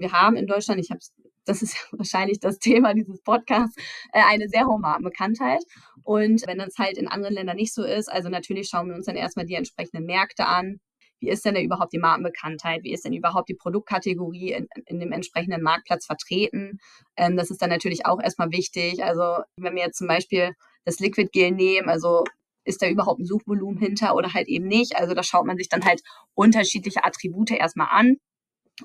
Wir haben in Deutschland, ich habe das ist wahrscheinlich das Thema dieses Podcasts, äh, eine sehr hohe Markenbekanntheit. Und wenn das halt in anderen Ländern nicht so ist, also natürlich schauen wir uns dann erstmal die entsprechenden Märkte an. Wie ist denn da überhaupt die Markenbekanntheit? Wie ist denn überhaupt die Produktkategorie in, in dem entsprechenden Marktplatz vertreten? Ähm, das ist dann natürlich auch erstmal wichtig. Also wenn wir jetzt zum Beispiel das Liquid Gel nehmen, also ist da überhaupt ein Suchvolumen hinter oder halt eben nicht? Also da schaut man sich dann halt unterschiedliche Attribute erstmal an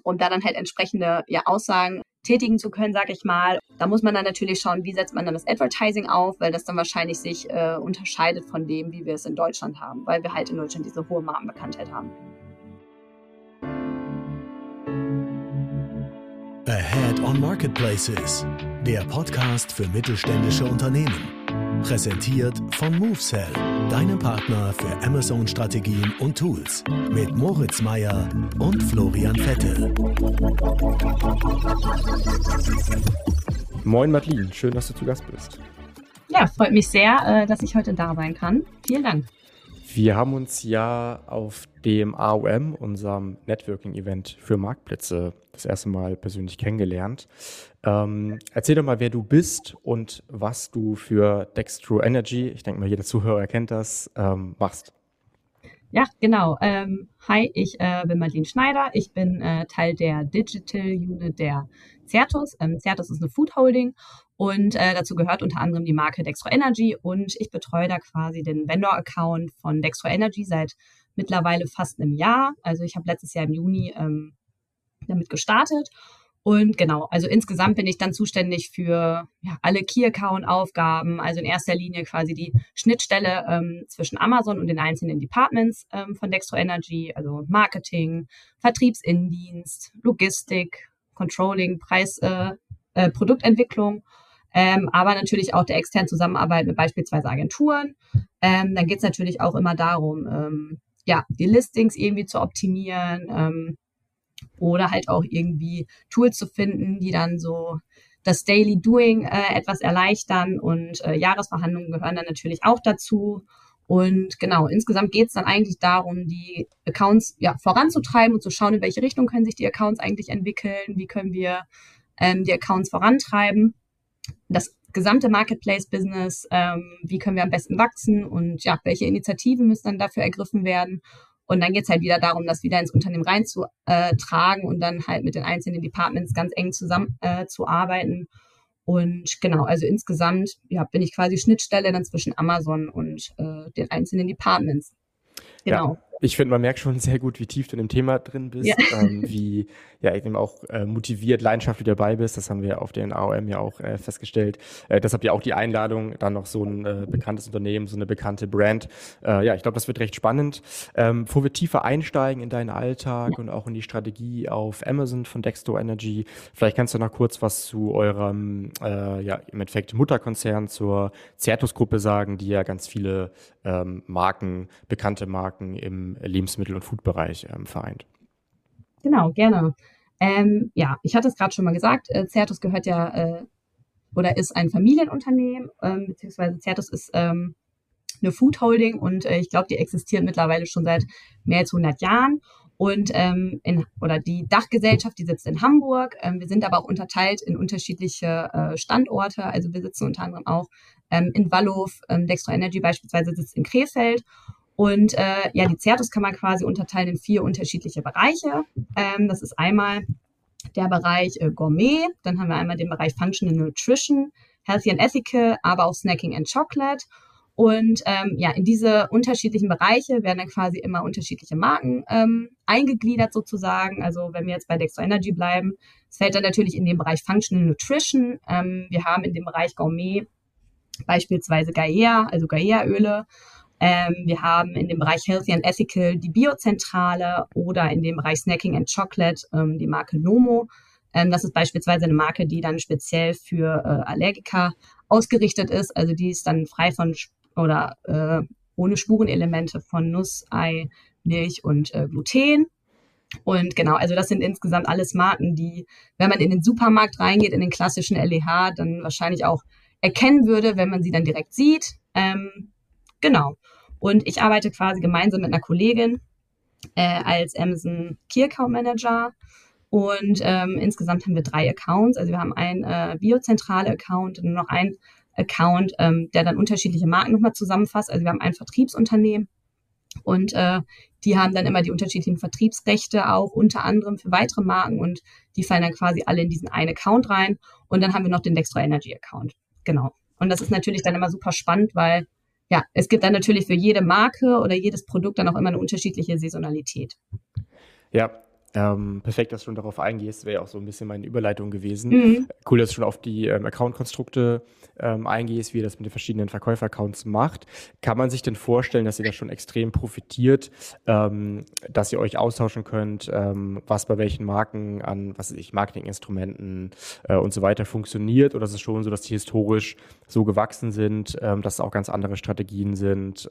um da dann halt entsprechende ja, Aussagen tätigen zu können, sage ich mal. Da muss man dann natürlich schauen, wie setzt man dann das Advertising auf, weil das dann wahrscheinlich sich äh, unterscheidet von dem, wie wir es in Deutschland haben, weil wir halt in Deutschland diese hohe Markenbekanntheit haben. Ahead on Marketplaces, der Podcast für mittelständische Unternehmen. Präsentiert von MoveSell, deinem Partner für Amazon-Strategien und Tools. Mit Moritz Meyer und Florian Vettel. Moin Madeline, schön, dass du zu Gast bist. Ja, freut mich sehr, äh, dass ich heute da sein kann. Vielen Dank. Wir haben uns ja auf dem AOM, unserem Networking-Event für Marktplätze, das erste Mal persönlich kennengelernt. Ähm, erzähl doch mal, wer du bist und was du für Dextro Energy, ich denke mal, jeder Zuhörer kennt das, ähm, machst. Ja, genau. Ähm, hi, ich äh, bin Marlene Schneider. Ich bin äh, Teil der Digital Unit der Certus. Ähm, Certus ist eine Food Holding und äh, dazu gehört unter anderem die Marke Dextro Energy und ich betreue da quasi den Vendor-Account von Dextro Energy seit mittlerweile fast einem Jahr. Also ich habe letztes Jahr im Juni ähm, damit gestartet. Und genau, also insgesamt bin ich dann zuständig für ja, alle Key-Account-Aufgaben, also in erster Linie quasi die Schnittstelle ähm, zwischen Amazon und den einzelnen Departments ähm, von Dextro Energy, also Marketing, Vertriebsinnendienst, Logistik, Controlling, Preis, äh, äh, Produktentwicklung ähm, aber natürlich auch der externen Zusammenarbeit mit beispielsweise Agenturen. Ähm, dann geht es natürlich auch immer darum, ähm, ja, die Listings irgendwie zu optimieren ähm, oder halt auch irgendwie Tools zu finden, die dann so das Daily Doing äh, etwas erleichtern und äh, Jahresverhandlungen gehören dann natürlich auch dazu. Und genau, insgesamt geht es dann eigentlich darum, die Accounts ja, voranzutreiben und zu schauen, in welche Richtung können sich die Accounts eigentlich entwickeln, wie können wir ähm, die Accounts vorantreiben das gesamte Marketplace-Business, ähm, wie können wir am besten wachsen und ja, welche Initiativen müssen dann dafür ergriffen werden. Und dann geht's halt wieder darum, das wieder ins Unternehmen reinzutragen und dann halt mit den einzelnen Departments ganz eng zusammen äh, zu arbeiten. Und genau, also insgesamt ja, bin ich quasi Schnittstelle dann zwischen Amazon und äh, den einzelnen Departments. Genau. Ja. Ich finde, man merkt schon sehr gut, wie tief du in dem Thema drin bist, ja. ähm, wie ja eben auch äh, motiviert, leidenschaftlich dabei bist. Das haben wir auf den AOM ja auch äh, festgestellt. Äh, deshalb ja auch die Einladung, dann noch so ein äh, bekanntes Unternehmen, so eine bekannte Brand. Äh, ja, ich glaube, das wird recht spannend. Ähm, bevor wir tiefer einsteigen in deinen Alltag ja. und auch in die Strategie auf Amazon von Dexto Energy, vielleicht kannst du noch kurz was zu eurem, äh, ja, im Endeffekt Mutterkonzern, zur Certus-Gruppe sagen, die ja ganz viele ähm, Marken, bekannte Marken im Lebensmittel- und Foodbereich ähm, vereint. Genau, gerne. Ähm, ja, ich hatte es gerade schon mal gesagt, äh, Certus gehört ja äh, oder ist ein Familienunternehmen, ähm, beziehungsweise Certus ist ähm, eine Food Holding und äh, ich glaube, die existieren mittlerweile schon seit mehr als 100 Jahren. Und ähm, in, oder die Dachgesellschaft, die sitzt in Hamburg. Ähm, wir sind aber auch unterteilt in unterschiedliche äh, Standorte. Also wir sitzen unter anderem auch ähm, in Wallow. Ähm, Dextro Energy beispielsweise sitzt in Krefeld. Und äh, ja, die Certus kann man quasi unterteilen in vier unterschiedliche Bereiche. Ähm, das ist einmal der Bereich äh, Gourmet, dann haben wir einmal den Bereich Functional Nutrition, Healthy and Ethical, aber auch Snacking and Chocolate. Und ähm, ja, in diese unterschiedlichen Bereiche werden dann quasi immer unterschiedliche Marken ähm, eingegliedert sozusagen. Also wenn wir jetzt bei Dextro Energy bleiben, es fällt dann natürlich in den Bereich Functional Nutrition. Ähm, wir haben in dem Bereich Gourmet beispielsweise Gaia, also Gaia-Öle. Ähm, wir haben in dem Bereich Healthy and Ethical die Biozentrale oder in dem Bereich Snacking and Chocolate ähm, die Marke Nomo. Ähm, das ist beispielsweise eine Marke, die dann speziell für äh, Allergiker ausgerichtet ist. Also die ist dann frei von oder äh, ohne Spurenelemente von Nuss, Ei, Milch und äh, Gluten. Und genau, also das sind insgesamt alles Marken, die, wenn man in den Supermarkt reingeht, in den klassischen LEH, dann wahrscheinlich auch erkennen würde, wenn man sie dann direkt sieht. Ähm, Genau. Und ich arbeite quasi gemeinsam mit einer Kollegin äh, als Amazon Key Account Manager. Und ähm, insgesamt haben wir drei Accounts. Also wir haben einen äh, biozentrale Account und noch einen Account, ähm, der dann unterschiedliche Marken nochmal zusammenfasst. Also wir haben ein Vertriebsunternehmen und äh, die haben dann immer die unterschiedlichen Vertriebsrechte auch unter anderem für weitere Marken und die fallen dann quasi alle in diesen einen Account rein. Und dann haben wir noch den Dextro Energy Account. Genau. Und das ist natürlich dann immer super spannend, weil ja, es gibt dann natürlich für jede Marke oder jedes Produkt dann auch immer eine unterschiedliche Saisonalität. Ja, ähm, perfekt, dass du schon darauf eingehst, wäre ja auch so ein bisschen meine Überleitung gewesen. Mhm. Cool, dass du schon auf die ähm, Account-Konstrukte ähm, eingehst, wie ihr das mit den verschiedenen Verkäufer-Accounts macht. Kann man sich denn vorstellen, dass ihr da schon extrem profitiert, ähm, dass ihr euch austauschen könnt, ähm, was bei welchen Marken an, was weiß ich, Marketinginstrumenten äh, und so weiter funktioniert? Oder ist es schon so, dass die historisch so gewachsen sind, ähm, dass es auch ganz andere Strategien sind?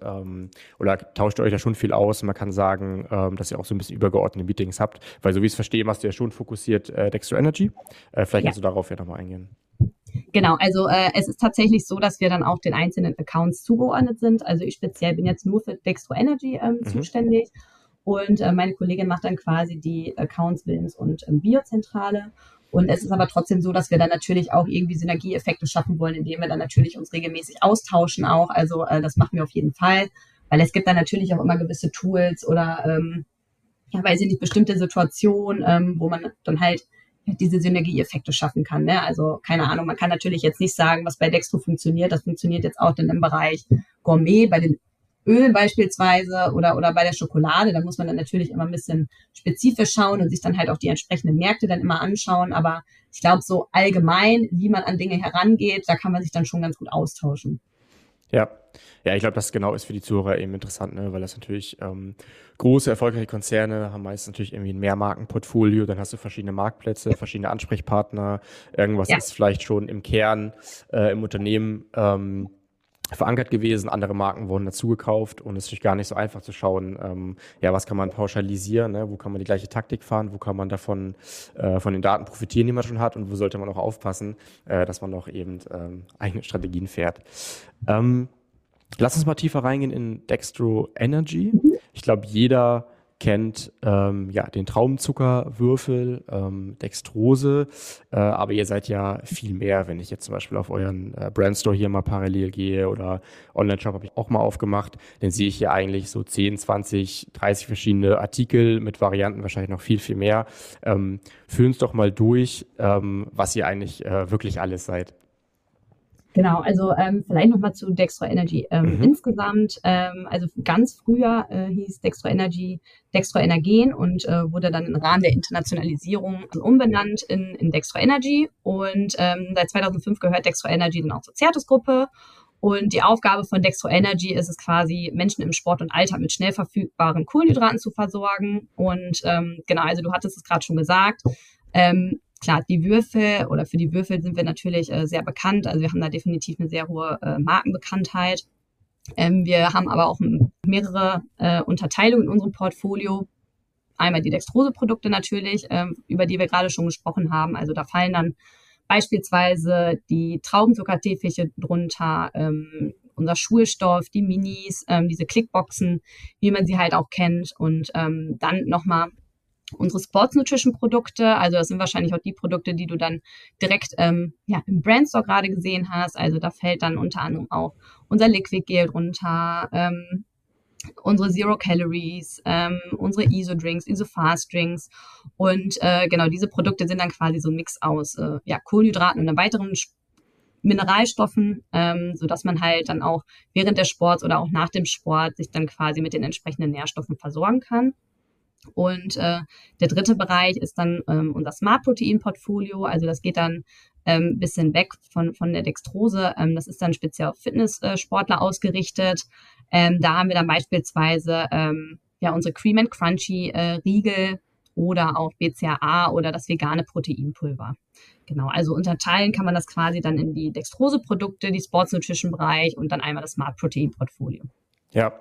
oder tauscht ihr euch da schon viel aus? Man kann sagen, dass ihr auch so ein bisschen übergeordnete Meetings habt weil so wie ich es verstehe, machst du ja schon fokussiert äh, Dextro Energy. Äh, vielleicht ja. kannst du darauf ja nochmal eingehen. Genau, also äh, es ist tatsächlich so, dass wir dann auch den einzelnen Accounts zugeordnet sind. Also ich speziell bin jetzt nur für Dextro Energy ähm, mhm. zuständig und äh, meine Kollegin macht dann quasi die Accounts Willens und ähm, Biozentrale. Und es ist aber trotzdem so, dass wir dann natürlich auch irgendwie Synergieeffekte schaffen wollen, indem wir dann natürlich uns regelmäßig austauschen auch. Also äh, das machen wir auf jeden Fall, weil es gibt dann natürlich auch immer gewisse Tools oder ähm, ja, weiß ich nicht, bestimmte Situationen, ähm, wo man dann halt diese Synergieeffekte schaffen kann. Ne? Also keine Ahnung, man kann natürlich jetzt nicht sagen, was bei Dextro funktioniert. Das funktioniert jetzt auch dann im Bereich Gourmet, bei den Ölen beispielsweise oder, oder bei der Schokolade. Da muss man dann natürlich immer ein bisschen spezifisch schauen und sich dann halt auch die entsprechenden Märkte dann immer anschauen. Aber ich glaube, so allgemein, wie man an Dinge herangeht, da kann man sich dann schon ganz gut austauschen. Ja, ja, ich glaube, das genau ist für die Zuhörer eben interessant, ne? weil das natürlich ähm, große, erfolgreiche Konzerne haben meist natürlich irgendwie ein Mehrmarkenportfolio, dann hast du verschiedene Marktplätze, verschiedene Ansprechpartner, irgendwas ja. ist vielleicht schon im Kern äh, im Unternehmen ähm, verankert gewesen, andere Marken wurden dazugekauft und es ist gar nicht so einfach zu schauen, ähm, ja, was kann man pauschalisieren, ne? wo kann man die gleiche Taktik fahren, wo kann man davon äh, von den Daten profitieren, die man schon hat und wo sollte man auch aufpassen, äh, dass man noch eben ähm, eigene Strategien fährt. Ähm, Lass uns mal tiefer reingehen in Dextro Energy. Ich glaube, jeder kennt ähm, ja den Traumzuckerwürfel, ähm, Dextrose, äh, aber ihr seid ja viel mehr. Wenn ich jetzt zum Beispiel auf euren äh, Brandstore hier mal parallel gehe oder Online-Shop habe ich auch mal aufgemacht, dann sehe ich hier eigentlich so 10, 20, 30 verschiedene Artikel mit Varianten, wahrscheinlich noch viel, viel mehr. Ähm, führen uns doch mal durch, ähm, was ihr eigentlich äh, wirklich alles seid. Genau, also ähm, vielleicht nochmal zu Dextro Energy. Ähm, mhm. Insgesamt, ähm, also ganz früher äh, hieß Dextro Energy Dextro Energen und äh, wurde dann im Rahmen der Internationalisierung umbenannt in, in Dextro Energy. Und ähm, seit 2005 gehört Dextro Energy dann auch zur Certus-Gruppe. Und die Aufgabe von Dextro Energy ist es quasi, Menschen im Sport und Alter mit schnell verfügbaren Kohlenhydraten zu versorgen. Und ähm, genau, also du hattest es gerade schon gesagt. Ähm, Klar, die Würfel oder für die Würfel sind wir natürlich äh, sehr bekannt. Also wir haben da definitiv eine sehr hohe äh, Markenbekanntheit. Ähm, wir haben aber auch mehrere äh, Unterteilungen in unserem Portfolio. Einmal die Dextrose-Produkte natürlich, ähm, über die wir gerade schon gesprochen haben. Also da fallen dann beispielsweise die Traubenzuckerteefische drunter, ähm, unser Schulstoff, die Minis, ähm, diese Clickboxen, wie man sie halt auch kennt. Und ähm, dann nochmal unsere Sports Nutrition Produkte. Also das sind wahrscheinlich auch die Produkte, die du dann direkt ähm, ja, im Brandstore gerade gesehen hast. Also da fällt dann unter anderem auch unser Liquid Gel drunter, ähm, unsere Zero Calories, ähm, unsere ISO Drinks, ISO Fast Drinks und äh, genau diese Produkte sind dann quasi so ein Mix aus äh, ja, Kohlenhydraten und weiteren Mineralstoffen, ähm, so dass man halt dann auch während des Sports oder auch nach dem Sport sich dann quasi mit den entsprechenden Nährstoffen versorgen kann. Und äh, der dritte Bereich ist dann ähm, unser Smart Protein Portfolio. Also das geht dann ein ähm, bisschen weg von, von der Dextrose. Ähm, das ist dann speziell auf Fitnesssportler ausgerichtet. Ähm, da haben wir dann beispielsweise ähm, ja unsere Cream and Crunchy äh, Riegel oder auch BCAA oder das vegane Proteinpulver. Genau, also unterteilen kann man das quasi dann in die Dextrose-Produkte, die Sports Nutrition Bereich und dann einmal das Smart Protein Portfolio. Ja,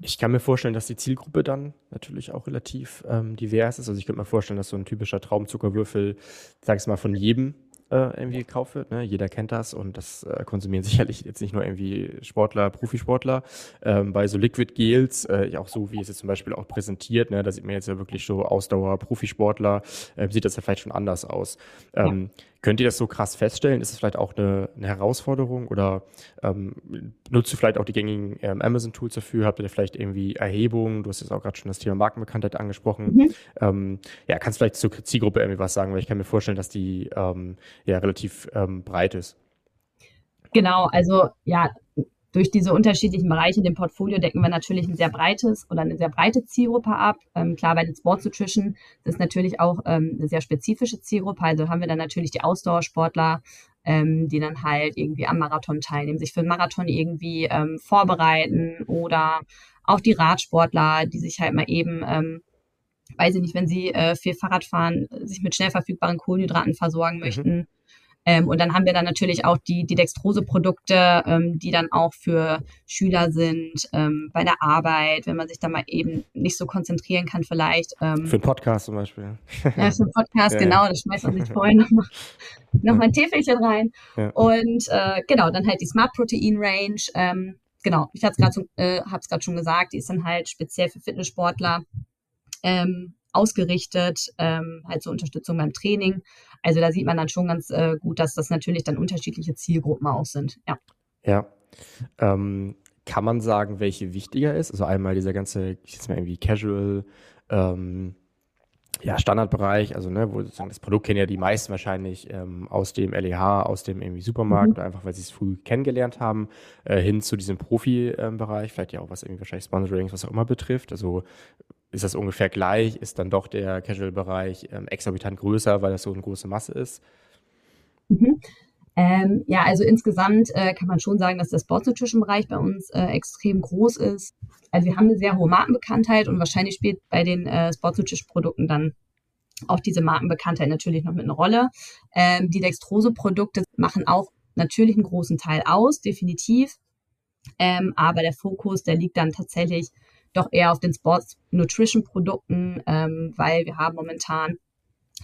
ich kann mir vorstellen, dass die Zielgruppe dann natürlich auch relativ ähm, divers ist. Also ich könnte mir vorstellen, dass so ein typischer Traumzuckerwürfel, sag ich mal, von jedem äh, irgendwie gekauft wird. Ne? Jeder kennt das und das äh, konsumieren sicherlich jetzt nicht nur irgendwie Sportler, Profisportler. Ähm, bei so Liquid Gels, äh, auch so wie es jetzt zum Beispiel auch präsentiert, ne? da sieht man jetzt ja wirklich so Ausdauer, Profisportler, äh, sieht das ja vielleicht schon anders aus. Ähm. Könnt ihr das so krass feststellen? Ist es vielleicht auch eine, eine Herausforderung oder ähm, nutzt ihr vielleicht auch die gängigen ähm, Amazon-Tools dafür? Habt ihr vielleicht irgendwie Erhebungen? Du hast jetzt auch gerade schon das Thema Markenbekanntheit angesprochen. Mhm. Ähm, ja, kannst du vielleicht zur Zielgruppe irgendwie was sagen? Weil ich kann mir vorstellen, dass die ähm, ja relativ ähm, breit ist. Genau, also ja, durch diese unterschiedlichen Bereiche in dem Portfolio decken wir natürlich ein sehr breites oder eine sehr breite Zielgruppe ab. Ähm, klar, bei den Sports Nutrition das ist natürlich auch ähm, eine sehr spezifische Zielgruppe. Also haben wir dann natürlich die Ausdauersportler, ähm, die dann halt irgendwie am Marathon teilnehmen, sich für den Marathon irgendwie ähm, vorbereiten oder auch die Radsportler, die sich halt mal eben ähm, weiß ich nicht, wenn sie äh, viel Fahrrad fahren, sich mit schnell verfügbaren Kohlenhydraten versorgen mhm. möchten. Mhm. Ähm, und dann haben wir dann natürlich auch die, die Dextrose-Produkte, ähm, die dann auch für Schüler sind, ähm, bei der Arbeit, wenn man sich da mal eben nicht so konzentrieren kann vielleicht. Ähm, für einen Podcast zum Beispiel. Ja, für einen Podcast, ja, genau, da schmeißt man sich vorhin nochmal noch mal ein Täfelchen rein. Ja. Und äh, genau, dann halt die Smart Protein Range. Ähm, genau, ich habe es gerade äh, schon gesagt, die ist dann halt speziell für Fitnesssportler ähm, ausgerichtet, ähm, halt zur Unterstützung beim Training. Also da sieht man dann schon ganz äh, gut, dass das natürlich dann unterschiedliche Zielgruppen auch sind. Ja. Ja. Ähm, kann man sagen, welche wichtiger ist? Also einmal dieser ganze, ich jetzt mal irgendwie Casual, ähm, ja, Standardbereich, also ne, wo sozusagen das Produkt kennen ja die meisten wahrscheinlich ähm, aus dem LEH, aus dem irgendwie Supermarkt, mhm. einfach weil sie es früh kennengelernt haben, äh, hin zu diesem Profi-Bereich, vielleicht ja auch was irgendwie wahrscheinlich Sponsorings, was auch immer betrifft. Also ist das ungefähr gleich? Ist dann doch der Casual-Bereich ähm, exorbitant größer, weil das so eine große Masse ist? Mhm. Ähm, ja, also insgesamt äh, kann man schon sagen, dass der Sports Nutrition Bereich bei uns äh, extrem groß ist. Also wir haben eine sehr hohe Markenbekanntheit und wahrscheinlich spielt bei den äh, Sports Nutrition Produkten dann auch diese Markenbekanntheit natürlich noch mit einer Rolle. Ähm, die Dextrose-Produkte machen auch natürlich einen großen Teil aus, definitiv. Ähm, aber der Fokus, der liegt dann tatsächlich doch eher auf den Sports Nutrition Produkten, ähm, weil wir haben momentan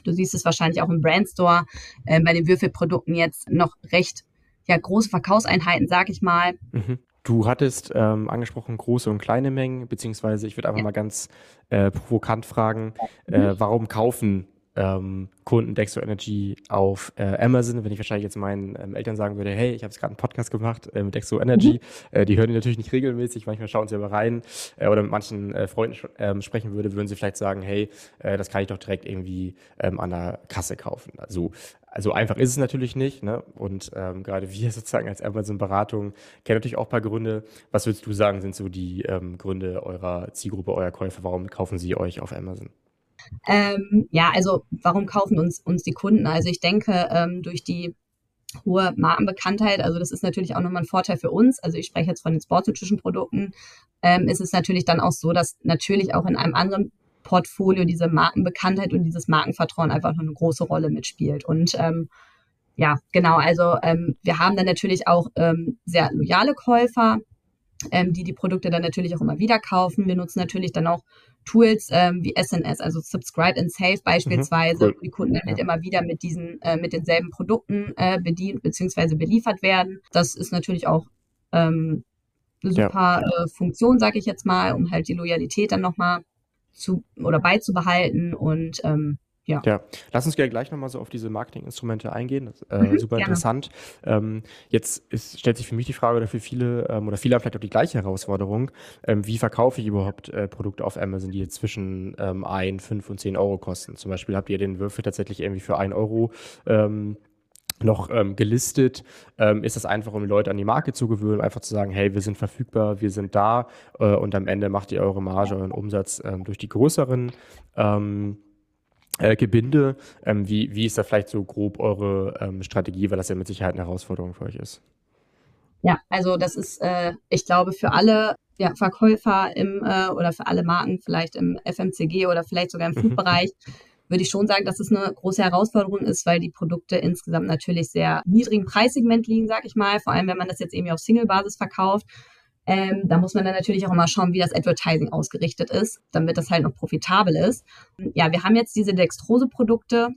Du siehst es wahrscheinlich auch im Brandstore äh, bei den Würfelprodukten jetzt noch recht ja, große Verkaufseinheiten, sag ich mal. Mhm. Du hattest ähm, angesprochen große und kleine Mengen, beziehungsweise ich würde einfach ja. mal ganz äh, provokant fragen, äh, mhm. warum kaufen ähm, Kunden Dextro Energy auf äh, Amazon, wenn ich wahrscheinlich jetzt meinen ähm, Eltern sagen würde, hey, ich habe jetzt gerade einen Podcast gemacht äh, mit Dextro Energy, mhm. äh, die hören die natürlich nicht regelmäßig, manchmal schauen sie aber rein äh, oder mit manchen äh, Freunden ähm, sprechen würde, würden sie vielleicht sagen, hey, äh, das kann ich doch direkt irgendwie ähm, an der Kasse kaufen. Also, also einfach ist es natürlich nicht. Ne? Und ähm, gerade wir sozusagen als Amazon-Beratung kennen natürlich auch ein paar Gründe. Was würdest du sagen, sind so die ähm, Gründe eurer Zielgruppe, eurer Käufer? Warum kaufen sie euch auf Amazon? Ähm, ja, also warum kaufen uns, uns die Kunden? Also ich denke, ähm, durch die hohe Markenbekanntheit, also das ist natürlich auch nochmal ein Vorteil für uns. Also ich spreche jetzt von den sportnutrition Produkten, ähm, ist es natürlich dann auch so, dass natürlich auch in einem anderen Portfolio diese Markenbekanntheit und dieses Markenvertrauen einfach noch eine große Rolle mitspielt. Und ähm, ja, genau, also ähm, wir haben dann natürlich auch ähm, sehr loyale Käufer, ähm, die die Produkte dann natürlich auch immer wieder kaufen. Wir nutzen natürlich dann auch Tools ähm, wie SNS, also Subscribe and Save beispielsweise, mhm, cool. wo die Kunden dann halt immer wieder mit diesen, äh, mit denselben Produkten äh, bedient bzw. beliefert werden. Das ist natürlich auch ähm, eine super ja. äh, Funktion, sage ich jetzt mal, um halt die Loyalität dann nochmal zu oder beizubehalten und ähm, ja. ja, lass uns gerne gleich nochmal so auf diese Marketinginstrumente eingehen. Das, äh, mhm, super gerne. interessant. Ähm, jetzt ist, stellt sich für mich die Frage oder für viele ähm, oder viele haben vielleicht auch die gleiche Herausforderung. Ähm, wie verkaufe ich überhaupt äh, Produkte auf Amazon, die jetzt zwischen ähm, 1, 5 und 10 Euro kosten? Zum Beispiel habt ihr den Würfel tatsächlich irgendwie für 1 Euro ähm, noch ähm, gelistet. Ähm, ist das einfach, um die Leute an die Marke zu gewöhnen, einfach zu sagen, hey, wir sind verfügbar, wir sind da äh, und am Ende macht ihr eure Marge, euren Umsatz ähm, durch die größeren ähm, äh, Gebinde. Ähm, wie, wie ist da vielleicht so grob eure ähm, Strategie, weil das ja mit Sicherheit eine Herausforderung für euch ist? Ja, also das ist, äh, ich glaube, für alle ja, Verkäufer im äh, oder für alle Marken vielleicht im FMCG oder vielleicht sogar im mhm. Food-Bereich würde ich schon sagen, dass es eine große Herausforderung ist, weil die Produkte insgesamt natürlich sehr niedrigen Preissegment liegen, sag ich mal. Vor allem, wenn man das jetzt irgendwie auf Single-Basis verkauft. Ähm, da muss man dann natürlich auch immer schauen, wie das Advertising ausgerichtet ist, damit das halt noch profitabel ist. Ja, wir haben jetzt diese Dextrose-Produkte,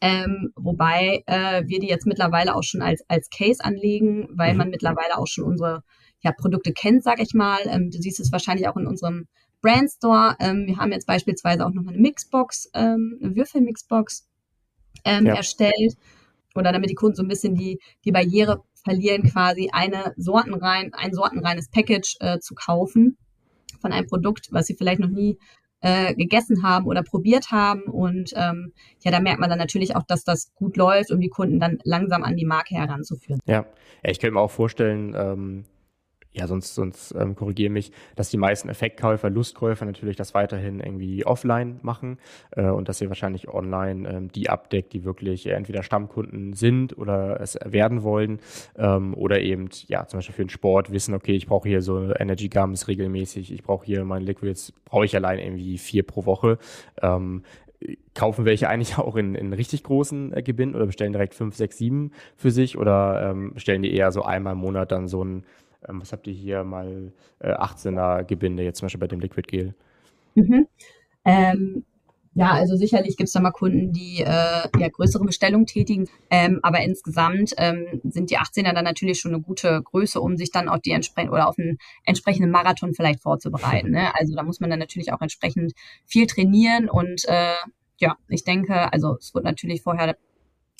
Ähm, wobei äh, wir die jetzt mittlerweile auch schon als, als Case anlegen, weil mhm. man mittlerweile auch schon unsere ja, Produkte kennt, sag ich mal. Ähm, du siehst es wahrscheinlich auch in unserem Brandstore. Ähm, wir haben jetzt beispielsweise auch noch eine Mixbox, ähm, eine Würfelmixbox ähm, ja. erstellt. Oder damit die Kunden so ein bisschen die, die Barriere verlieren, quasi eine Sortenrein, ein sortenreines Package äh, zu kaufen von einem Produkt, was sie vielleicht noch nie äh, gegessen haben oder probiert haben. Und ähm, ja, da merkt man dann natürlich auch, dass das gut läuft, um die Kunden dann langsam an die Marke heranzuführen. Ja, ich könnte mir auch vorstellen, ähm, ja, sonst, sonst ähm, korrigiere mich, dass die meisten Effektkäufer, Lustkäufer natürlich das weiterhin irgendwie offline machen äh, und dass ihr wahrscheinlich online ähm, die abdeckt, die wirklich entweder Stammkunden sind oder es werden wollen ähm, oder eben, ja, zum Beispiel für den Sport wissen, okay, ich brauche hier so Energy Gums regelmäßig, ich brauche hier meine Liquids, brauche ich allein irgendwie vier pro Woche. Ähm, kaufen welche eigentlich auch in, in richtig großen äh, Gebinden oder bestellen direkt fünf, sechs, sieben für sich oder ähm, bestellen die eher so einmal im Monat dann so ein ähm, was habt ihr hier mal äh, 18er Gebinde, jetzt zum Beispiel bei dem Liquid Gel? Mhm. Ähm, ja, also sicherlich gibt es da mal Kunden, die äh, ja, größere Bestellungen tätigen. Ähm, aber insgesamt ähm, sind die 18er dann natürlich schon eine gute Größe, um sich dann auch die entsprechend oder auf einen entsprechenden Marathon vielleicht vorzubereiten. Ne? Also da muss man dann natürlich auch entsprechend viel trainieren und äh, ja, ich denke, also es wird natürlich vorher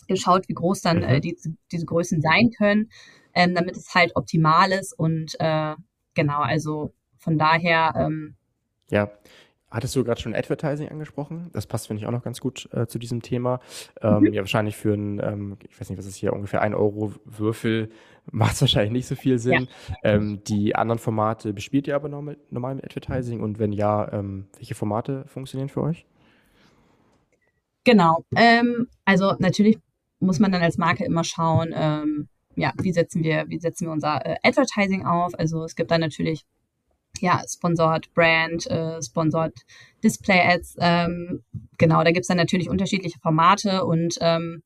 geschaut, wie groß dann äh, mhm. die, diese Größen sein können ähm, damit es halt optimal ist. Und äh, genau, also von daher. Ähm, ja. Hattest du gerade schon Advertising angesprochen? Das passt, finde ich, auch noch ganz gut äh, zu diesem Thema. Ähm, mhm. Ja, wahrscheinlich für ein, ähm, ich weiß nicht, was ist hier, ungefähr ein Euro Würfel macht es wahrscheinlich nicht so viel Sinn. Ja. Ähm, die anderen Formate bespielt ihr aber normal, normal mit Advertising und wenn ja, ähm, welche Formate funktionieren für euch? Genau. Ähm, also natürlich muss man dann als Marke immer schauen, ähm, ja, wie setzen wir, wie setzen wir unser äh, Advertising auf? Also es gibt da natürlich ja, Sponsored Brand, äh, Sponsored Display Ads. Ähm, genau, da gibt's dann natürlich unterschiedliche Formate und ähm,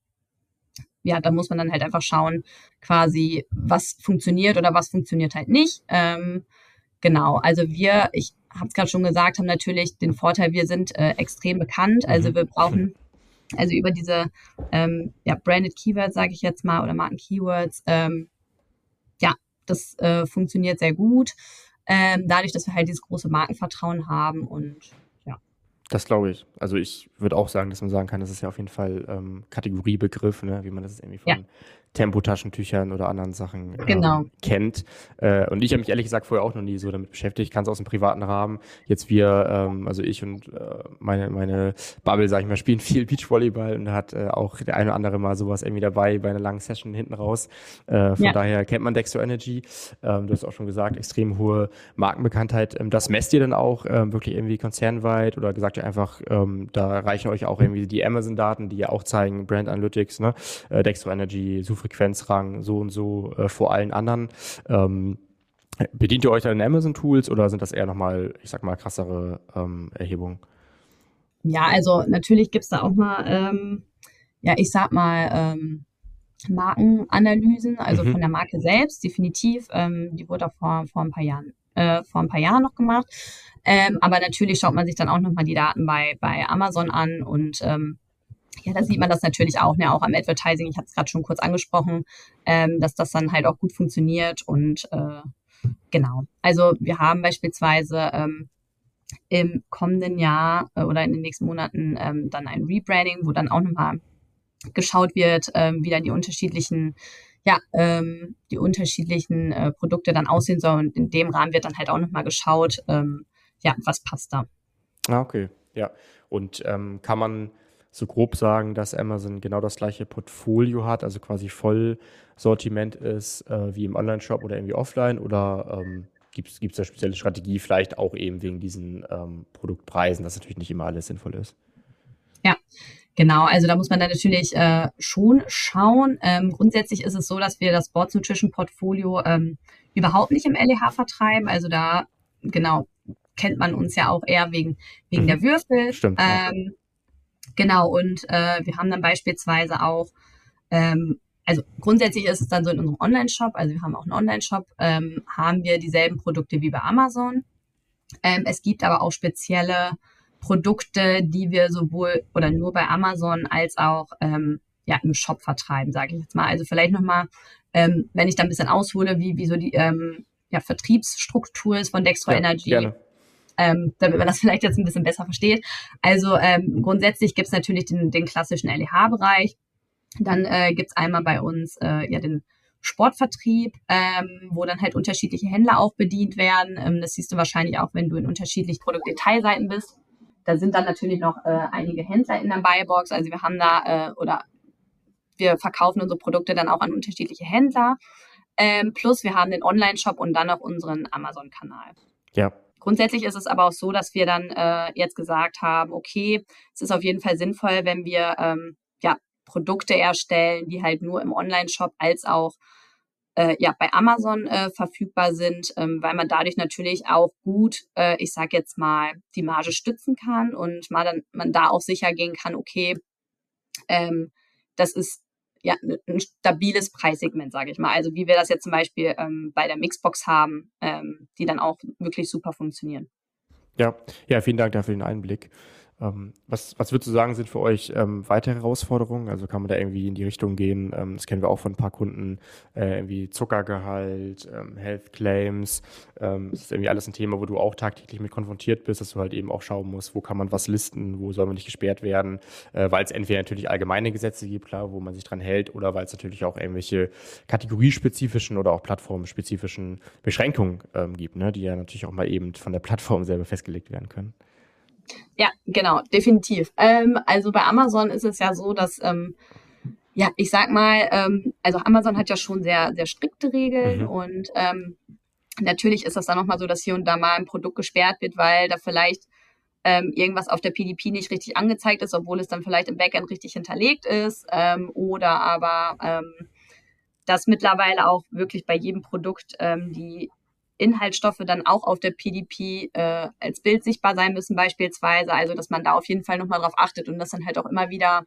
ja, da muss man dann halt einfach schauen, quasi, was funktioniert oder was funktioniert halt nicht. Ähm, genau, also wir, ich habe es gerade schon gesagt, haben natürlich den Vorteil, wir sind äh, extrem bekannt. Also mhm. wir brauchen also über diese ähm, ja, branded Keywords, sage ich jetzt mal, oder Marken-Keywords, ähm, ja, das äh, funktioniert sehr gut. Ähm, dadurch, dass wir halt dieses große Markenvertrauen haben und. Das glaube ich. Also ich würde auch sagen, dass man sagen kann, das ist ja auf jeden Fall ähm, Kategoriebegriff, ne? wie man das irgendwie von ja. Tempotaschentüchern oder anderen Sachen äh, genau. kennt. Äh, und ich habe mich ehrlich gesagt vorher auch noch nie so damit beschäftigt, ganz aus dem privaten Rahmen. Jetzt wir, ähm, also ich und äh, meine, meine Bubble, sag ich mal, spielen viel Beachvolleyball und da hat äh, auch der eine oder andere mal sowas irgendwie dabei bei einer langen Session hinten raus. Äh, von ja. daher kennt man Dextro Energy. Ähm, du hast auch schon gesagt, extrem hohe Markenbekanntheit. Ähm, das messt ihr dann auch ähm, wirklich irgendwie konzernweit oder gesagt ihr einfach, ähm, da reichen euch auch irgendwie die Amazon-Daten, die ja auch zeigen, Brand Analytics, ne? äh, Dextro Energy, Sufri Frequenzrang so und so äh, vor allen anderen. Ähm, bedient ihr euch dann in Amazon-Tools oder sind das eher nochmal, ich sag mal, krassere ähm, Erhebungen? Ja, also natürlich gibt es da auch mal, ähm, ja, ich sag mal, ähm, Markenanalysen, also mhm. von der Marke selbst, definitiv. Ähm, die wurde auch vor, vor ein paar Jahren, äh, vor ein paar Jahren noch gemacht. Ähm, aber natürlich schaut man sich dann auch nochmal die Daten bei, bei Amazon an und ähm, ja, da sieht man das natürlich auch, ne, auch am Advertising. Ich hatte es gerade schon kurz angesprochen, ähm, dass das dann halt auch gut funktioniert und äh, genau. Also wir haben beispielsweise ähm, im kommenden Jahr äh, oder in den nächsten Monaten ähm, dann ein Rebranding, wo dann auch nochmal geschaut wird, ähm, wie dann die unterschiedlichen ja, ähm, die unterschiedlichen äh, Produkte dann aussehen sollen. Und in dem Rahmen wird dann halt auch nochmal geschaut, ähm, ja, was passt da. Ah, okay, ja. Und ähm, kann man so grob sagen, dass Amazon genau das gleiche Portfolio hat, also quasi Vollsortiment ist äh, wie im Online-Shop oder irgendwie offline oder ähm, gibt es da spezielle Strategie, vielleicht auch eben wegen diesen ähm, Produktpreisen, dass natürlich nicht immer alles sinnvoll ist? Ja, Genau, also da muss man dann natürlich äh, schon schauen. Ähm, grundsätzlich ist es so, dass wir das Sports Nutrition Portfolio ähm, überhaupt nicht im LEH vertreiben. Also da, genau, kennt man uns ja auch eher wegen, wegen mhm. der Würfel. Stimmt. Ähm, Genau, und äh, wir haben dann beispielsweise auch, ähm, also grundsätzlich ist es dann so in unserem Online-Shop, also wir haben auch einen Online-Shop, ähm, haben wir dieselben Produkte wie bei Amazon. Ähm, es gibt aber auch spezielle Produkte, die wir sowohl oder nur bei Amazon als auch ähm, ja, im Shop vertreiben, sage ich jetzt mal. Also vielleicht nochmal, ähm, wenn ich da ein bisschen aushole, wie, wie so die ähm, ja, Vertriebsstruktur ist von Dextro ja, Energy. Gerne. Ähm, damit man das vielleicht jetzt ein bisschen besser versteht. Also ähm, grundsätzlich gibt's natürlich den, den klassischen LEH-Bereich. Dann äh, gibt's einmal bei uns äh, ja den Sportvertrieb, ähm, wo dann halt unterschiedliche Händler auch bedient werden. Ähm, das siehst du wahrscheinlich auch, wenn du in unterschiedlichen Produktdetailseiten bist. Da sind dann natürlich noch äh, einige Händler in der Buybox. Also wir haben da äh, oder wir verkaufen unsere Produkte dann auch an unterschiedliche Händler. Ähm, plus wir haben den Online-Shop und dann auch unseren Amazon-Kanal. Ja. Grundsätzlich ist es aber auch so, dass wir dann äh, jetzt gesagt haben, okay, es ist auf jeden Fall sinnvoll, wenn wir ähm, ja, Produkte erstellen, die halt nur im Online-Shop als auch äh, ja, bei Amazon äh, verfügbar sind, ähm, weil man dadurch natürlich auch gut, äh, ich sage jetzt mal, die Marge stützen kann und man dann man da auch sicher gehen kann, okay, ähm, das ist ja, ein stabiles Preissegment, sage ich mal. Also wie wir das jetzt zum Beispiel ähm, bei der Mixbox haben, ähm, die dann auch wirklich super funktionieren. Ja, ja, vielen Dank dafür den Einblick. Ähm, was, was würdest du sagen, sind für euch ähm, weitere Herausforderungen? Also kann man da irgendwie in die Richtung gehen? Ähm, das kennen wir auch von ein paar Kunden, äh, irgendwie Zuckergehalt, ähm, Health Claims. Ähm, das ist irgendwie alles ein Thema, wo du auch tagtäglich mit konfrontiert bist, dass du halt eben auch schauen musst, wo kann man was listen, wo soll man nicht gesperrt werden, äh, weil es entweder natürlich allgemeine Gesetze gibt, klar, wo man sich dran hält, oder weil es natürlich auch irgendwelche kategoriespezifischen oder auch plattformspezifischen Beschränkungen ähm, gibt, ne, die ja natürlich auch mal eben von der Plattform selber festgelegt werden können. Ja, genau, definitiv. Ähm, also bei Amazon ist es ja so, dass, ähm, ja, ich sag mal, ähm, also Amazon hat ja schon sehr, sehr strikte Regeln mhm. und ähm, natürlich ist das dann nochmal so, dass hier und da mal ein Produkt gesperrt wird, weil da vielleicht ähm, irgendwas auf der PDP nicht richtig angezeigt ist, obwohl es dann vielleicht im Backend richtig hinterlegt ist ähm, oder aber ähm, dass mittlerweile auch wirklich bei jedem Produkt ähm, die Inhaltsstoffe dann auch auf der PDP äh, als Bild sichtbar sein müssen beispielsweise. Also dass man da auf jeden Fall nochmal drauf achtet und das dann halt auch immer wieder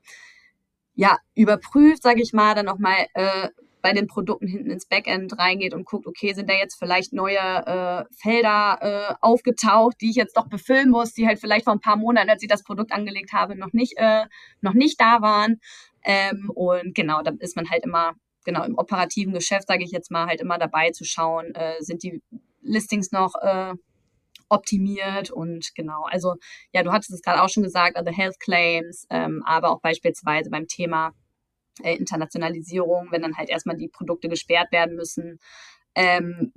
ja überprüft, sage ich mal, dann nochmal äh, bei den Produkten hinten ins Backend reingeht und guckt, okay, sind da jetzt vielleicht neue äh, Felder äh, aufgetaucht, die ich jetzt doch befüllen muss, die halt vielleicht vor ein paar Monaten, als ich das Produkt angelegt habe, noch nicht, äh, noch nicht da waren. Ähm, und genau, da ist man halt immer genau im operativen Geschäft, sage ich jetzt mal, halt immer dabei zu schauen, äh, sind die Listings noch äh, optimiert und genau, also ja, du hattest es gerade auch schon gesagt, also Health Claims, ähm, aber auch beispielsweise beim Thema äh, Internationalisierung, wenn dann halt erstmal die Produkte gesperrt werden müssen, ähm,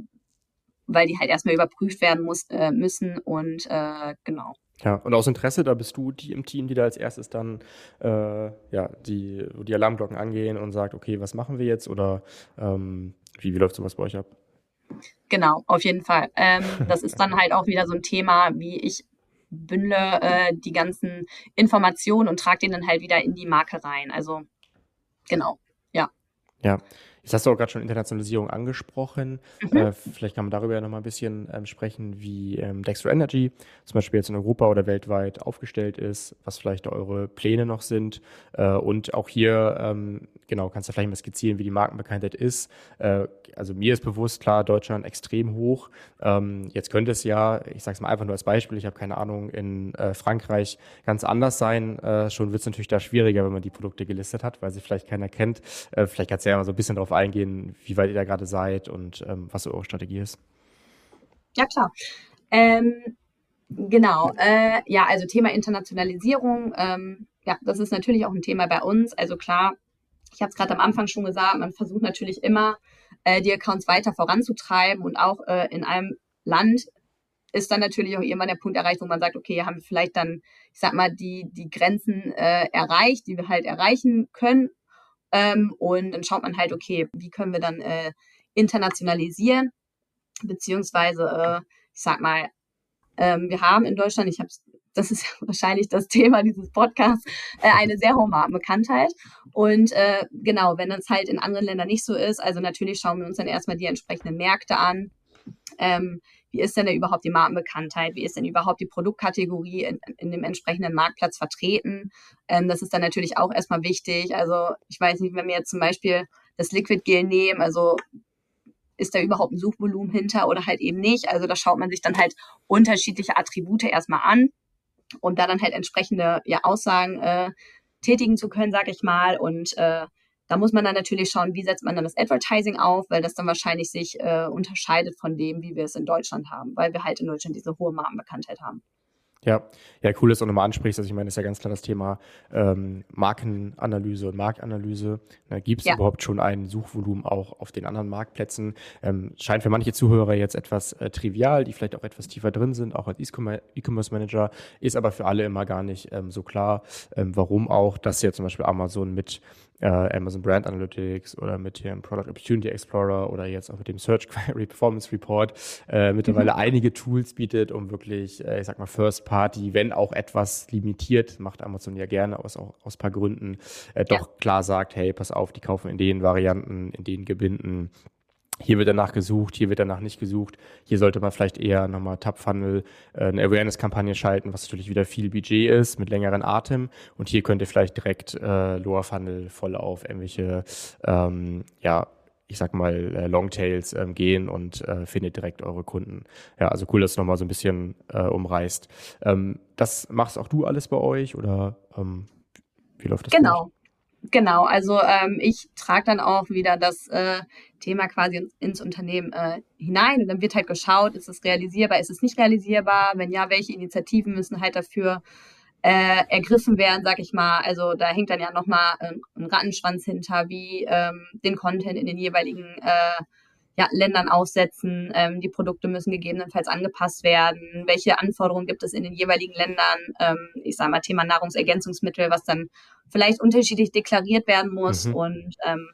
weil die halt erstmal überprüft werden muss, äh, müssen und äh, genau. Ja, und aus Interesse, da bist du die im Team, die da als erstes dann äh, ja, die, die Alarmglocken angehen und sagt, okay, was machen wir jetzt oder ähm, wie, wie läuft sowas bei euch ab? Genau, auf jeden Fall. Ähm, das ist dann halt auch wieder so ein Thema, wie ich bündle äh, die ganzen Informationen und trage den dann halt wieder in die Marke rein. Also genau, ja. Ja, Jetzt hast du auch gerade schon Internationalisierung angesprochen. Mhm. Äh, vielleicht kann man darüber ja nochmal ein bisschen ähm, sprechen, wie ähm, Dextro Energy zum Beispiel jetzt in Europa oder weltweit aufgestellt ist, was vielleicht eure Pläne noch sind. Äh, und auch hier, ähm, genau, kannst du vielleicht mal skizzieren, wie die Markenbekanntheit ist. Äh, also mir ist bewusst, klar, Deutschland extrem hoch. Ähm, jetzt könnte es ja, ich sage es mal einfach nur als Beispiel, ich habe keine Ahnung, in äh, Frankreich ganz anders sein. Äh, schon wird es natürlich da schwieriger, wenn man die Produkte gelistet hat, weil sie vielleicht keiner kennt. Äh, vielleicht kannst du ja mal so ein bisschen darauf eingehen, wie weit ihr da gerade seid und ähm, was so eure Strategie ist. Ja, klar. Ähm, genau. Äh, ja, also Thema Internationalisierung. Ähm, ja, das ist natürlich auch ein Thema bei uns. Also klar, ich habe es gerade am Anfang schon gesagt, man versucht natürlich immer, äh, die Accounts weiter voranzutreiben und auch äh, in einem Land ist dann natürlich auch irgendwann der Punkt erreicht, wo man sagt, okay, haben wir vielleicht dann, ich sag mal, die, die Grenzen äh, erreicht, die wir halt erreichen können ähm, und dann schaut man halt, okay, wie können wir dann äh, internationalisieren, beziehungsweise, äh, ich sag mal, ähm, wir haben in Deutschland, ich habe das ist wahrscheinlich das Thema dieses Podcasts, äh, eine sehr hohe Markenbekanntheit. Und äh, genau, wenn das halt in anderen Ländern nicht so ist, also natürlich schauen wir uns dann erstmal die entsprechenden Märkte an. Ähm, wie ist denn, denn überhaupt die Markenbekanntheit, wie ist denn überhaupt die Produktkategorie in, in dem entsprechenden Marktplatz vertreten. Ähm, das ist dann natürlich auch erstmal wichtig. Also ich weiß nicht, wenn wir jetzt zum Beispiel das Liquid Gel nehmen, also ist da überhaupt ein Suchvolumen hinter oder halt eben nicht. Also da schaut man sich dann halt unterschiedliche Attribute erstmal an. um da dann halt entsprechende ja, Aussagen äh, tätigen zu können, sag ich mal. Und äh, da muss man dann natürlich schauen, wie setzt man dann das Advertising auf, weil das dann wahrscheinlich sich äh, unterscheidet von dem, wie wir es in Deutschland haben, weil wir halt in Deutschland diese hohe Markenbekanntheit haben. Ja, ja, cool, dass du nochmal ansprichst. Also ich meine, das ist ja ganz klar das Thema ähm, Markenanalyse und Marktanalyse. Gibt es ja. überhaupt schon ein Suchvolumen auch auf den anderen Marktplätzen? Ähm, scheint für manche Zuhörer jetzt etwas äh, trivial, die vielleicht auch etwas tiefer drin sind, auch als E-Commerce Manager, ist aber für alle immer gar nicht ähm, so klar, ähm, warum auch, dass ja zum Beispiel Amazon mit äh, Amazon Brand Analytics oder mit dem Product Opportunity Explorer oder jetzt auch mit dem Search Query Performance Report äh, mittlerweile mhm. einige Tools bietet, um wirklich, äh, ich sag mal, First Party, wenn auch etwas limitiert, macht Amazon ja gerne aus, auch aus paar Gründen, äh, doch ja. klar sagt, hey, pass auf, die kaufen in den Varianten, in den Gebinden hier wird danach gesucht, hier wird danach nicht gesucht. Hier sollte man vielleicht eher nochmal Top-Funnel, äh, eine Awareness-Kampagne schalten, was natürlich wieder viel Budget ist, mit längeren Atem. Und hier könnt ihr vielleicht direkt äh, Lower Funnel voll auf irgendwelche, ähm, ja, ich sag mal, äh, Longtails ähm, gehen und äh, findet direkt eure Kunden. Ja, also cool, dass du nochmal so ein bisschen äh, umreißt. Ähm, das machst auch du alles bei euch oder ähm, wie läuft das? Genau. Durch? Genau, also ähm, ich trage dann auch wieder das äh, Thema quasi ins Unternehmen äh, hinein und dann wird halt geschaut, ist es realisierbar, ist es nicht realisierbar, wenn ja, welche Initiativen müssen halt dafür äh, ergriffen werden, sag ich mal. Also da hängt dann ja nochmal äh, ein Rattenschwanz hinter, wie ähm, den Content in den jeweiligen äh, ja, Ländern aussetzen. Ähm, die Produkte müssen gegebenenfalls angepasst werden. Welche Anforderungen gibt es in den jeweiligen Ländern? Ähm, ich sage mal Thema Nahrungsergänzungsmittel, was dann vielleicht unterschiedlich deklariert werden muss. Mhm. Und ähm,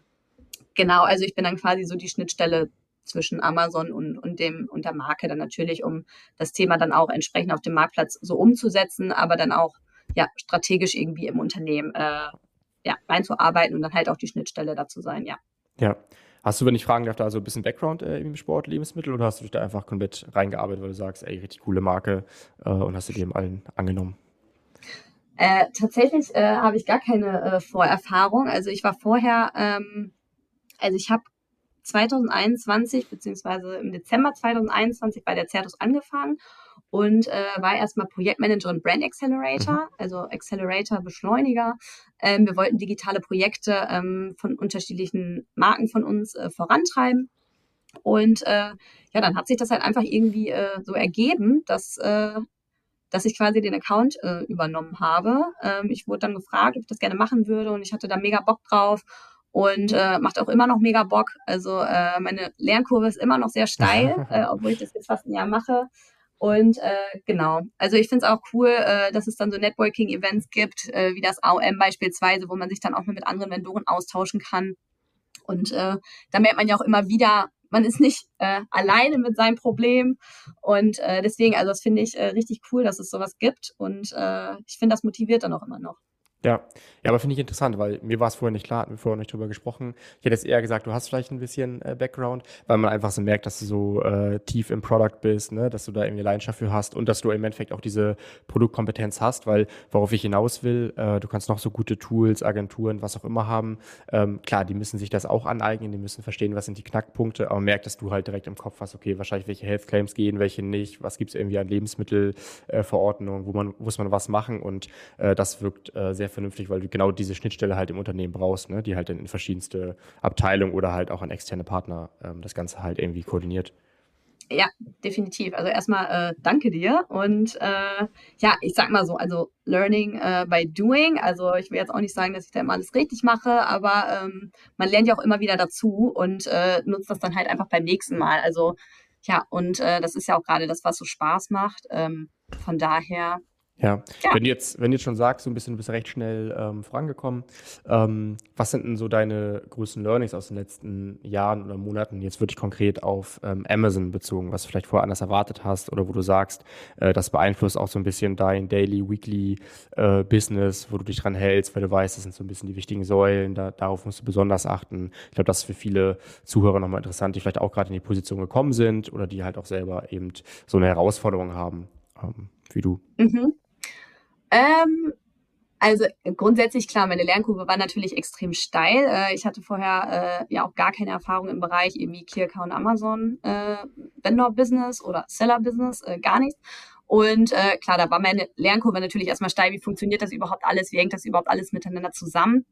genau, also ich bin dann quasi so die Schnittstelle zwischen Amazon und, und dem und der Marke dann natürlich, um das Thema dann auch entsprechend auf dem Marktplatz so umzusetzen, aber dann auch ja strategisch irgendwie im Unternehmen äh, ja reinzuarbeiten und dann halt auch die Schnittstelle dazu sein, ja. Ja, Hast du, wenn ich fragen darf, da so ein bisschen Background äh, im Sport, Lebensmittel oder hast du dich da einfach komplett reingearbeitet, weil du sagst, ey, richtig coole Marke äh, und hast du die allen angenommen? Äh, tatsächlich äh, habe ich gar keine äh, Vorerfahrung. Also ich war vorher, ähm, also ich habe 2021 beziehungsweise im Dezember 2021 bei der Certus angefangen und äh, war erstmal Projektmanagerin Brand Accelerator, mhm. also Accelerator Beschleuniger. Ähm, wir wollten digitale Projekte ähm, von unterschiedlichen Marken von uns äh, vorantreiben. Und äh, ja, dann hat sich das halt einfach irgendwie äh, so ergeben, dass, äh, dass ich quasi den Account äh, übernommen habe. Ähm, ich wurde dann gefragt, ob ich das gerne machen würde und ich hatte da mega Bock drauf und äh, macht auch immer noch mega Bock. Also äh, meine Lernkurve ist immer noch sehr steil, äh, obwohl ich das jetzt fast ein Jahr mache. Und äh, genau, also ich finde es auch cool, äh, dass es dann so Networking-Events gibt, äh, wie das AOM beispielsweise, wo man sich dann auch mal mit anderen Vendoren austauschen kann. Und äh, da merkt man ja auch immer wieder, man ist nicht äh, alleine mit seinem Problem. Und äh, deswegen, also das finde ich äh, richtig cool, dass es sowas gibt. Und äh, ich finde, das motiviert dann auch immer noch. Ja, ja, aber finde ich interessant, weil mir war es vorher nicht klar, hatten wir vorher nicht drüber gesprochen. Ich hätte jetzt eher gesagt, du hast vielleicht ein bisschen äh, Background, weil man einfach so merkt, dass du so äh, tief im Product bist, ne, dass du da irgendwie Leidenschaft für hast und dass du im Endeffekt auch diese Produktkompetenz hast, weil worauf ich hinaus will, äh, du kannst noch so gute Tools, Agenturen, was auch immer haben. Ähm, klar, die müssen sich das auch aneignen, die müssen verstehen, was sind die Knackpunkte, aber merkt, dass du halt direkt im Kopf hast, okay, wahrscheinlich welche Health Claims gehen, welche nicht, was gibt's irgendwie an Lebensmittelverordnungen, äh, wo man, muss man was machen und äh, das wirkt äh, sehr vernünftig, weil du genau diese Schnittstelle halt im Unternehmen brauchst, ne? die halt dann in verschiedenste Abteilungen oder halt auch an externe Partner ähm, das Ganze halt irgendwie koordiniert. Ja, definitiv. Also erstmal äh, danke dir und äh, ja, ich sag mal so, also Learning äh, by Doing. Also ich will jetzt auch nicht sagen, dass ich da immer alles richtig mache, aber ähm, man lernt ja auch immer wieder dazu und äh, nutzt das dann halt einfach beim nächsten Mal. Also ja, und äh, das ist ja auch gerade das, was so Spaß macht. Ähm, von daher ja. ja. Wenn du jetzt, wenn du jetzt schon sagst, so ein bisschen, du bist recht schnell ähm, vorangekommen, ähm, was sind denn so deine größten Learnings aus den letzten Jahren oder Monaten, jetzt wirklich konkret auf ähm, Amazon bezogen, was du vielleicht vorher anders erwartet hast oder wo du sagst, äh, das beeinflusst auch so ein bisschen dein Daily, Weekly äh, Business, wo du dich dran hältst, weil du weißt, das sind so ein bisschen die wichtigen Säulen, da, darauf musst du besonders achten. Ich glaube, das ist für viele Zuhörer nochmal interessant, die vielleicht auch gerade in die Position gekommen sind oder die halt auch selber eben so eine Herausforderung haben, ähm, wie du. Mhm. Ähm, also grundsätzlich klar, meine Lernkurve war natürlich extrem steil. Äh, ich hatte vorher äh, ja auch gar keine Erfahrung im Bereich irgendwie Key Account Amazon äh, Vendor Business oder Seller Business, äh, gar nichts. Und äh, klar, da war meine Lernkurve natürlich erstmal steil. Wie funktioniert das überhaupt alles? Wie hängt das überhaupt alles miteinander zusammen?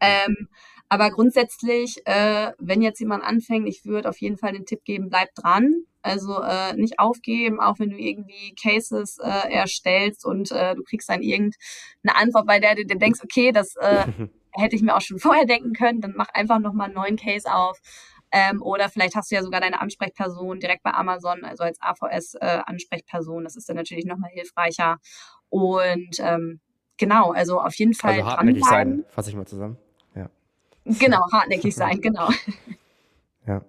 Ähm, aber grundsätzlich, äh, wenn jetzt jemand anfängt, ich würde auf jeden Fall den Tipp geben, bleib dran. Also äh, nicht aufgeben, auch wenn du irgendwie Cases äh, erstellst und äh, du kriegst dann irgendeine Antwort, bei der du dir denkst, okay, das äh, hätte ich mir auch schon vorher denken können, dann mach einfach nochmal einen neuen Case auf. Ähm, oder vielleicht hast du ja sogar deine Ansprechperson direkt bei Amazon, also als AVS-Ansprechperson. Äh, das ist dann natürlich nochmal hilfreicher. Und ähm, genau, also auf jeden Fall. Also hartnäckig sein, fasse ich mal zusammen. Genau, hartnäckig sein, genau. Ja.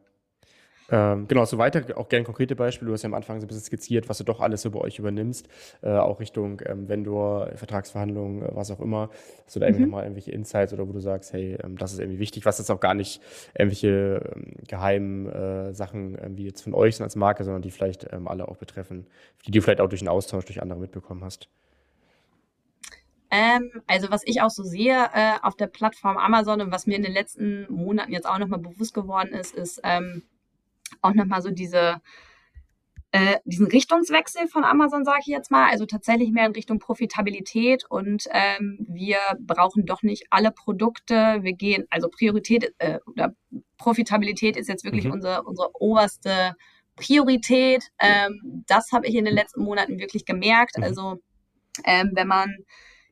Ähm, genau, so weiter, auch gerne konkrete Beispiele. Du hast ja am Anfang so ein bisschen skizziert, was du doch alles so bei euch übernimmst, äh, auch Richtung ähm, Vendor, Vertragsverhandlungen, äh, was auch immer. Hast du da mhm. irgendwie nochmal irgendwelche Insights oder wo du sagst, hey, ähm, das ist irgendwie wichtig, was jetzt auch gar nicht irgendwelche ähm, geheimen äh, Sachen irgendwie jetzt von euch sind als Marke, sondern die vielleicht ähm, alle auch betreffen, die du vielleicht auch durch den Austausch durch andere mitbekommen hast? Ähm, also was ich auch so sehe äh, auf der Plattform Amazon und was mir in den letzten Monaten jetzt auch nochmal bewusst geworden ist, ist, ähm, auch nochmal so diese, äh, diesen Richtungswechsel von Amazon, sage ich jetzt mal, also tatsächlich mehr in Richtung Profitabilität und ähm, wir brauchen doch nicht alle Produkte. Wir gehen, also Priorität äh, oder Profitabilität ist jetzt wirklich mhm. unsere, unsere oberste Priorität. Ähm, das habe ich in den letzten Monaten wirklich gemerkt. Mhm. Also ähm, wenn man,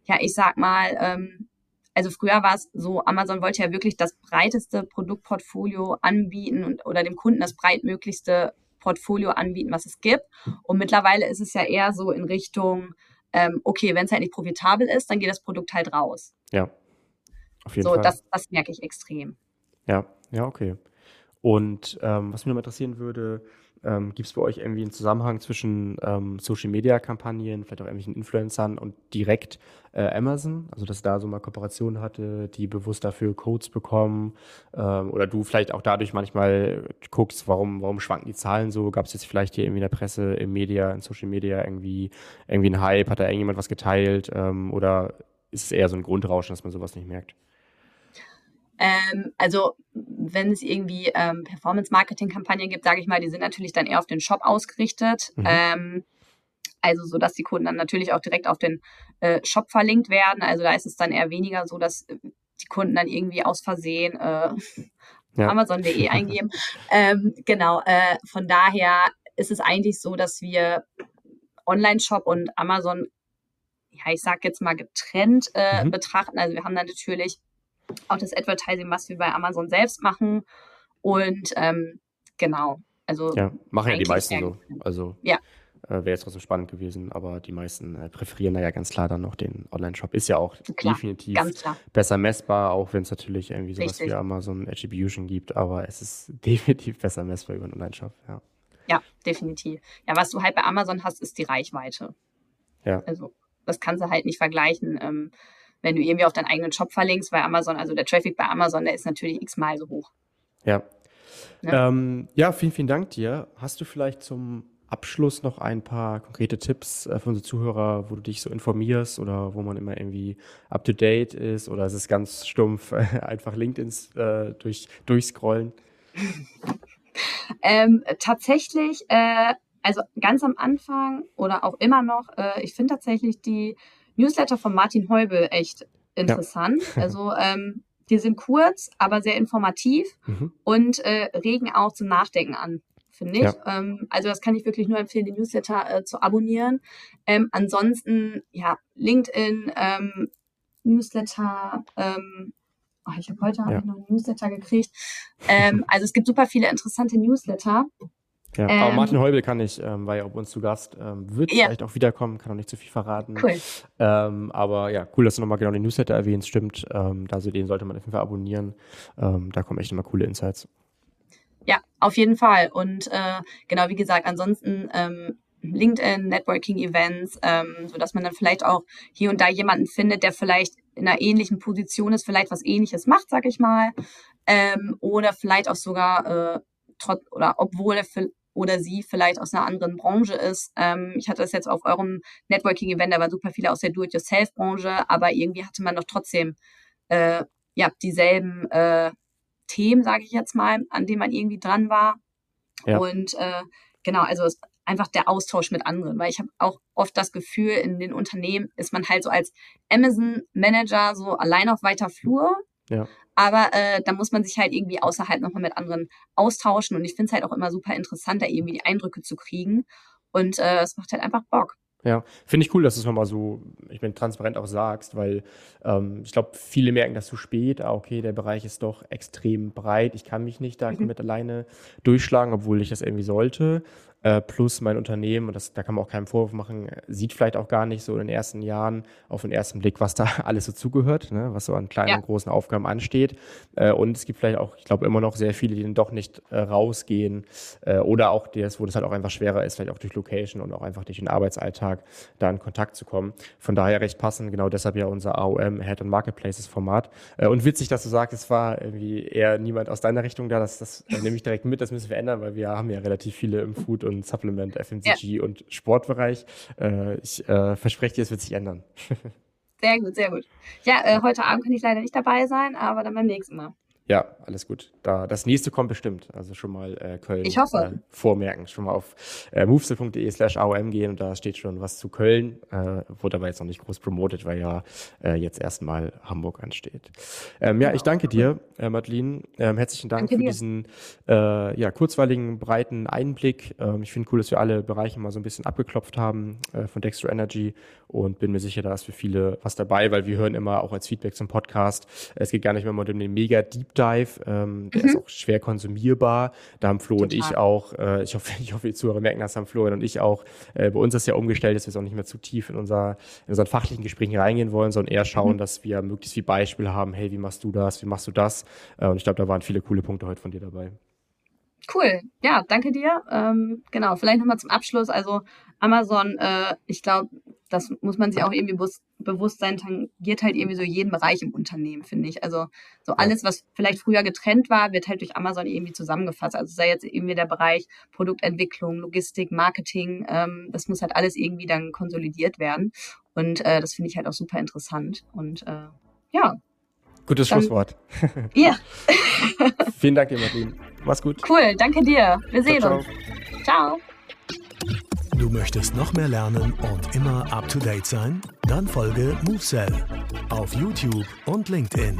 ja, ich sag mal, ähm, also früher war es so, Amazon wollte ja wirklich das breiteste Produktportfolio anbieten und, oder dem Kunden das breitmöglichste Portfolio anbieten, was es gibt. Und mittlerweile ist es ja eher so in Richtung, ähm, okay, wenn es halt nicht profitabel ist, dann geht das Produkt halt raus. Ja, auf jeden so, Fall. So, das, das merke ich extrem. Ja, ja, okay. Und ähm, was mich noch interessieren würde, ähm, Gibt es bei euch irgendwie einen Zusammenhang zwischen ähm, Social-Media-Kampagnen, vielleicht auch irgendwelchen Influencern und direkt äh, Amazon? Also, dass da so mal Kooperationen hatte, die bewusst dafür Codes bekommen ähm, oder du vielleicht auch dadurch manchmal guckst, warum, warum schwanken die Zahlen so? Gab es jetzt vielleicht hier irgendwie in der Presse, im Media, in Social Media irgendwie, irgendwie einen Hype? Hat da irgendjemand was geteilt? Ähm, oder ist es eher so ein Grundrauschen, dass man sowas nicht merkt? Ähm, also wenn es irgendwie ähm, Performance-Marketing-Kampagnen gibt, sage ich mal, die sind natürlich dann eher auf den Shop ausgerichtet. Mhm. Ähm, also so, dass die Kunden dann natürlich auch direkt auf den äh, Shop verlinkt werden. Also da ist es dann eher weniger so, dass äh, die Kunden dann irgendwie aus Versehen äh, ja. Amazon.de eingeben. ähm, genau, äh, von daher ist es eigentlich so, dass wir Online-Shop und Amazon, ja, ich sag jetzt mal getrennt äh, mhm. betrachten. Also wir haben da natürlich auch das Advertising, was wir bei Amazon selbst machen. Und ähm, genau, also. Ja, machen ja die meisten so. Also ja. Äh, Wäre jetzt trotzdem spannend gewesen, aber die meisten äh, präferieren da ja ganz klar dann noch den Online-Shop. Ist ja auch klar, definitiv besser messbar, auch wenn es natürlich irgendwie sowas Richtig. wie Amazon Attribution gibt, aber es ist definitiv besser messbar über einen Online-Shop, ja. Ja, definitiv. Ja, was du halt bei Amazon hast, ist die Reichweite. Ja. Also, das kannst du halt nicht vergleichen. Ähm, wenn du irgendwie auf deinen eigenen Shop verlinkst, weil Amazon, also der Traffic bei Amazon, der ist natürlich x-mal so hoch. Ja. Ja. Ähm, ja, vielen, vielen Dank dir. Hast du vielleicht zum Abschluss noch ein paar konkrete Tipps äh, für unsere Zuhörer, wo du dich so informierst oder wo man immer irgendwie up to date ist oder ist es ganz stumpf einfach LinkedIn äh, durch, durchscrollen? ähm, tatsächlich, äh, also ganz am Anfang oder auch immer noch, äh, ich finde tatsächlich die Newsletter von Martin Heubel echt interessant. Ja. Also ähm, die sind kurz, aber sehr informativ mhm. und äh, regen auch zum Nachdenken an, finde ich. Ja. Ähm, also das kann ich wirklich nur empfehlen, die Newsletter äh, zu abonnieren. Ähm, ansonsten, ja, LinkedIn, ähm, Newsletter, ähm, oh, ich habe heute ja. hab ich noch einen Newsletter gekriegt. Ähm, also es gibt super viele interessante Newsletter. Ja, ähm, aber Martin Heubel kann ich, ähm, war ja bei uns zu Gast, ähm, wird ja. vielleicht auch wiederkommen, kann auch nicht zu viel verraten. Cool. Ähm, aber ja, cool, dass du nochmal genau den Newsletter erwähnst, stimmt. Ähm, also den sollte man auf jeden Fall abonnieren. Ähm, da kommen echt immer coole Insights. Ja, auf jeden Fall. Und äh, genau, wie gesagt, ansonsten LinkedIn, Networking-Events, ähm, sodass man dann vielleicht auch hier und da jemanden findet, der vielleicht in einer ähnlichen Position ist, vielleicht was ähnliches macht, sag ich mal. Ähm, oder vielleicht auch sogar äh, trotz oder obwohl er oder sie vielleicht aus einer anderen Branche ist. Ähm, ich hatte das jetzt auf eurem Networking-Event, da waren super viele aus der Do-it-yourself-Branche, aber irgendwie hatte man doch trotzdem äh, ja dieselben äh, Themen, sage ich jetzt mal, an denen man irgendwie dran war. Ja. Und äh, genau, also es, einfach der Austausch mit anderen, weil ich habe auch oft das Gefühl, in den Unternehmen ist man halt so als Amazon-Manager so allein auf weiter Flur. Ja. Aber äh, da muss man sich halt irgendwie außerhalb nochmal mit anderen austauschen. Und ich finde es halt auch immer super interessant, da irgendwie die Eindrücke zu kriegen. Und äh, es macht halt einfach Bock. Ja, finde ich cool, dass du es nochmal so, ich bin transparent auch sagst, weil ähm, ich glaube, viele merken das zu spät. Ah, okay, der Bereich ist doch extrem breit. Ich kann mich nicht da mhm. komplett alleine durchschlagen, obwohl ich das irgendwie sollte. Äh, plus mein Unternehmen, und das, da kann man auch keinen Vorwurf machen, sieht vielleicht auch gar nicht so in den ersten Jahren auf den ersten Blick, was da alles so zugehört, ne? was so an kleinen ja. und großen Aufgaben ansteht. Äh, und es gibt vielleicht auch, ich glaube, immer noch sehr viele, die dann doch nicht äh, rausgehen äh, oder auch das, wo das halt auch einfach schwerer ist, vielleicht auch durch Location und auch einfach durch den Arbeitsalltag da in Kontakt zu kommen. Von daher recht passend, genau deshalb ja unser AOM Head on Marketplaces Format. Äh, und witzig, dass du sagst, es war irgendwie eher niemand aus deiner Richtung da, das, das nehme ich direkt mit, das müssen wir ändern, weil wir haben ja relativ viele im Food- und Supplement, FMCG ja. und Sportbereich. Äh, ich äh, verspreche dir, es wird sich ändern. sehr gut, sehr gut. Ja, äh, heute Abend kann ich leider nicht dabei sein, aber dann beim nächsten Mal. Ja, alles gut. Da, das nächste kommt bestimmt. Also schon mal äh, Köln ich hoffe. Äh, vormerken. Schon mal auf äh, movesel.de slash AOM gehen und da steht schon was zu Köln. Äh, wurde aber jetzt noch nicht groß promotet, weil ja äh, jetzt erstmal Hamburg ansteht. Ähm, ja, ich genau. danke dir, äh, Madeline. Ähm, herzlichen Dank danke für dir. diesen äh, ja, kurzweiligen, breiten Einblick. Ähm, ich finde cool, dass wir alle Bereiche mal so ein bisschen abgeklopft haben äh, von Dextro Energy und bin mir sicher, da ist für viele was dabei, weil wir hören immer auch als Feedback zum Podcast, es geht gar nicht mehr um den mega Deep Dive, ähm, der mhm. ist auch schwer konsumierbar. Da haben Flo Total. und ich auch, äh, ich hoffe, ich hoffe, die Zuhörer merken das, haben Flo und ich auch, äh, bei uns ist ja umgestellt, dass wir es auch nicht mehr zu tief in, unser, in unseren fachlichen Gesprächen reingehen wollen, sondern eher schauen, mhm. dass wir möglichst viel Beispiele haben, hey, wie machst du das, wie machst du das? Äh, und ich glaube, da waren viele coole Punkte heute von dir dabei. Cool, ja, danke dir. Ähm, genau, vielleicht nochmal zum Abschluss. Also Amazon, äh, ich glaube, das muss man sich auch irgendwie bewusst, sein, tangiert halt irgendwie so jeden Bereich im Unternehmen, finde ich. Also so alles, was vielleicht früher getrennt war, wird halt durch Amazon irgendwie zusammengefasst. Also sei jetzt irgendwie der Bereich Produktentwicklung, Logistik, Marketing, ähm, das muss halt alles irgendwie dann konsolidiert werden. Und äh, das finde ich halt auch super interessant. Und äh, ja. Gutes dann, Schlusswort. Ja. Vielen Dank dir, Martin. Mach's gut. Cool, danke dir. Wir sehen ciao, uns. Ciao. Du möchtest noch mehr lernen und immer up to date sein? Dann folge MoveSell auf YouTube und LinkedIn.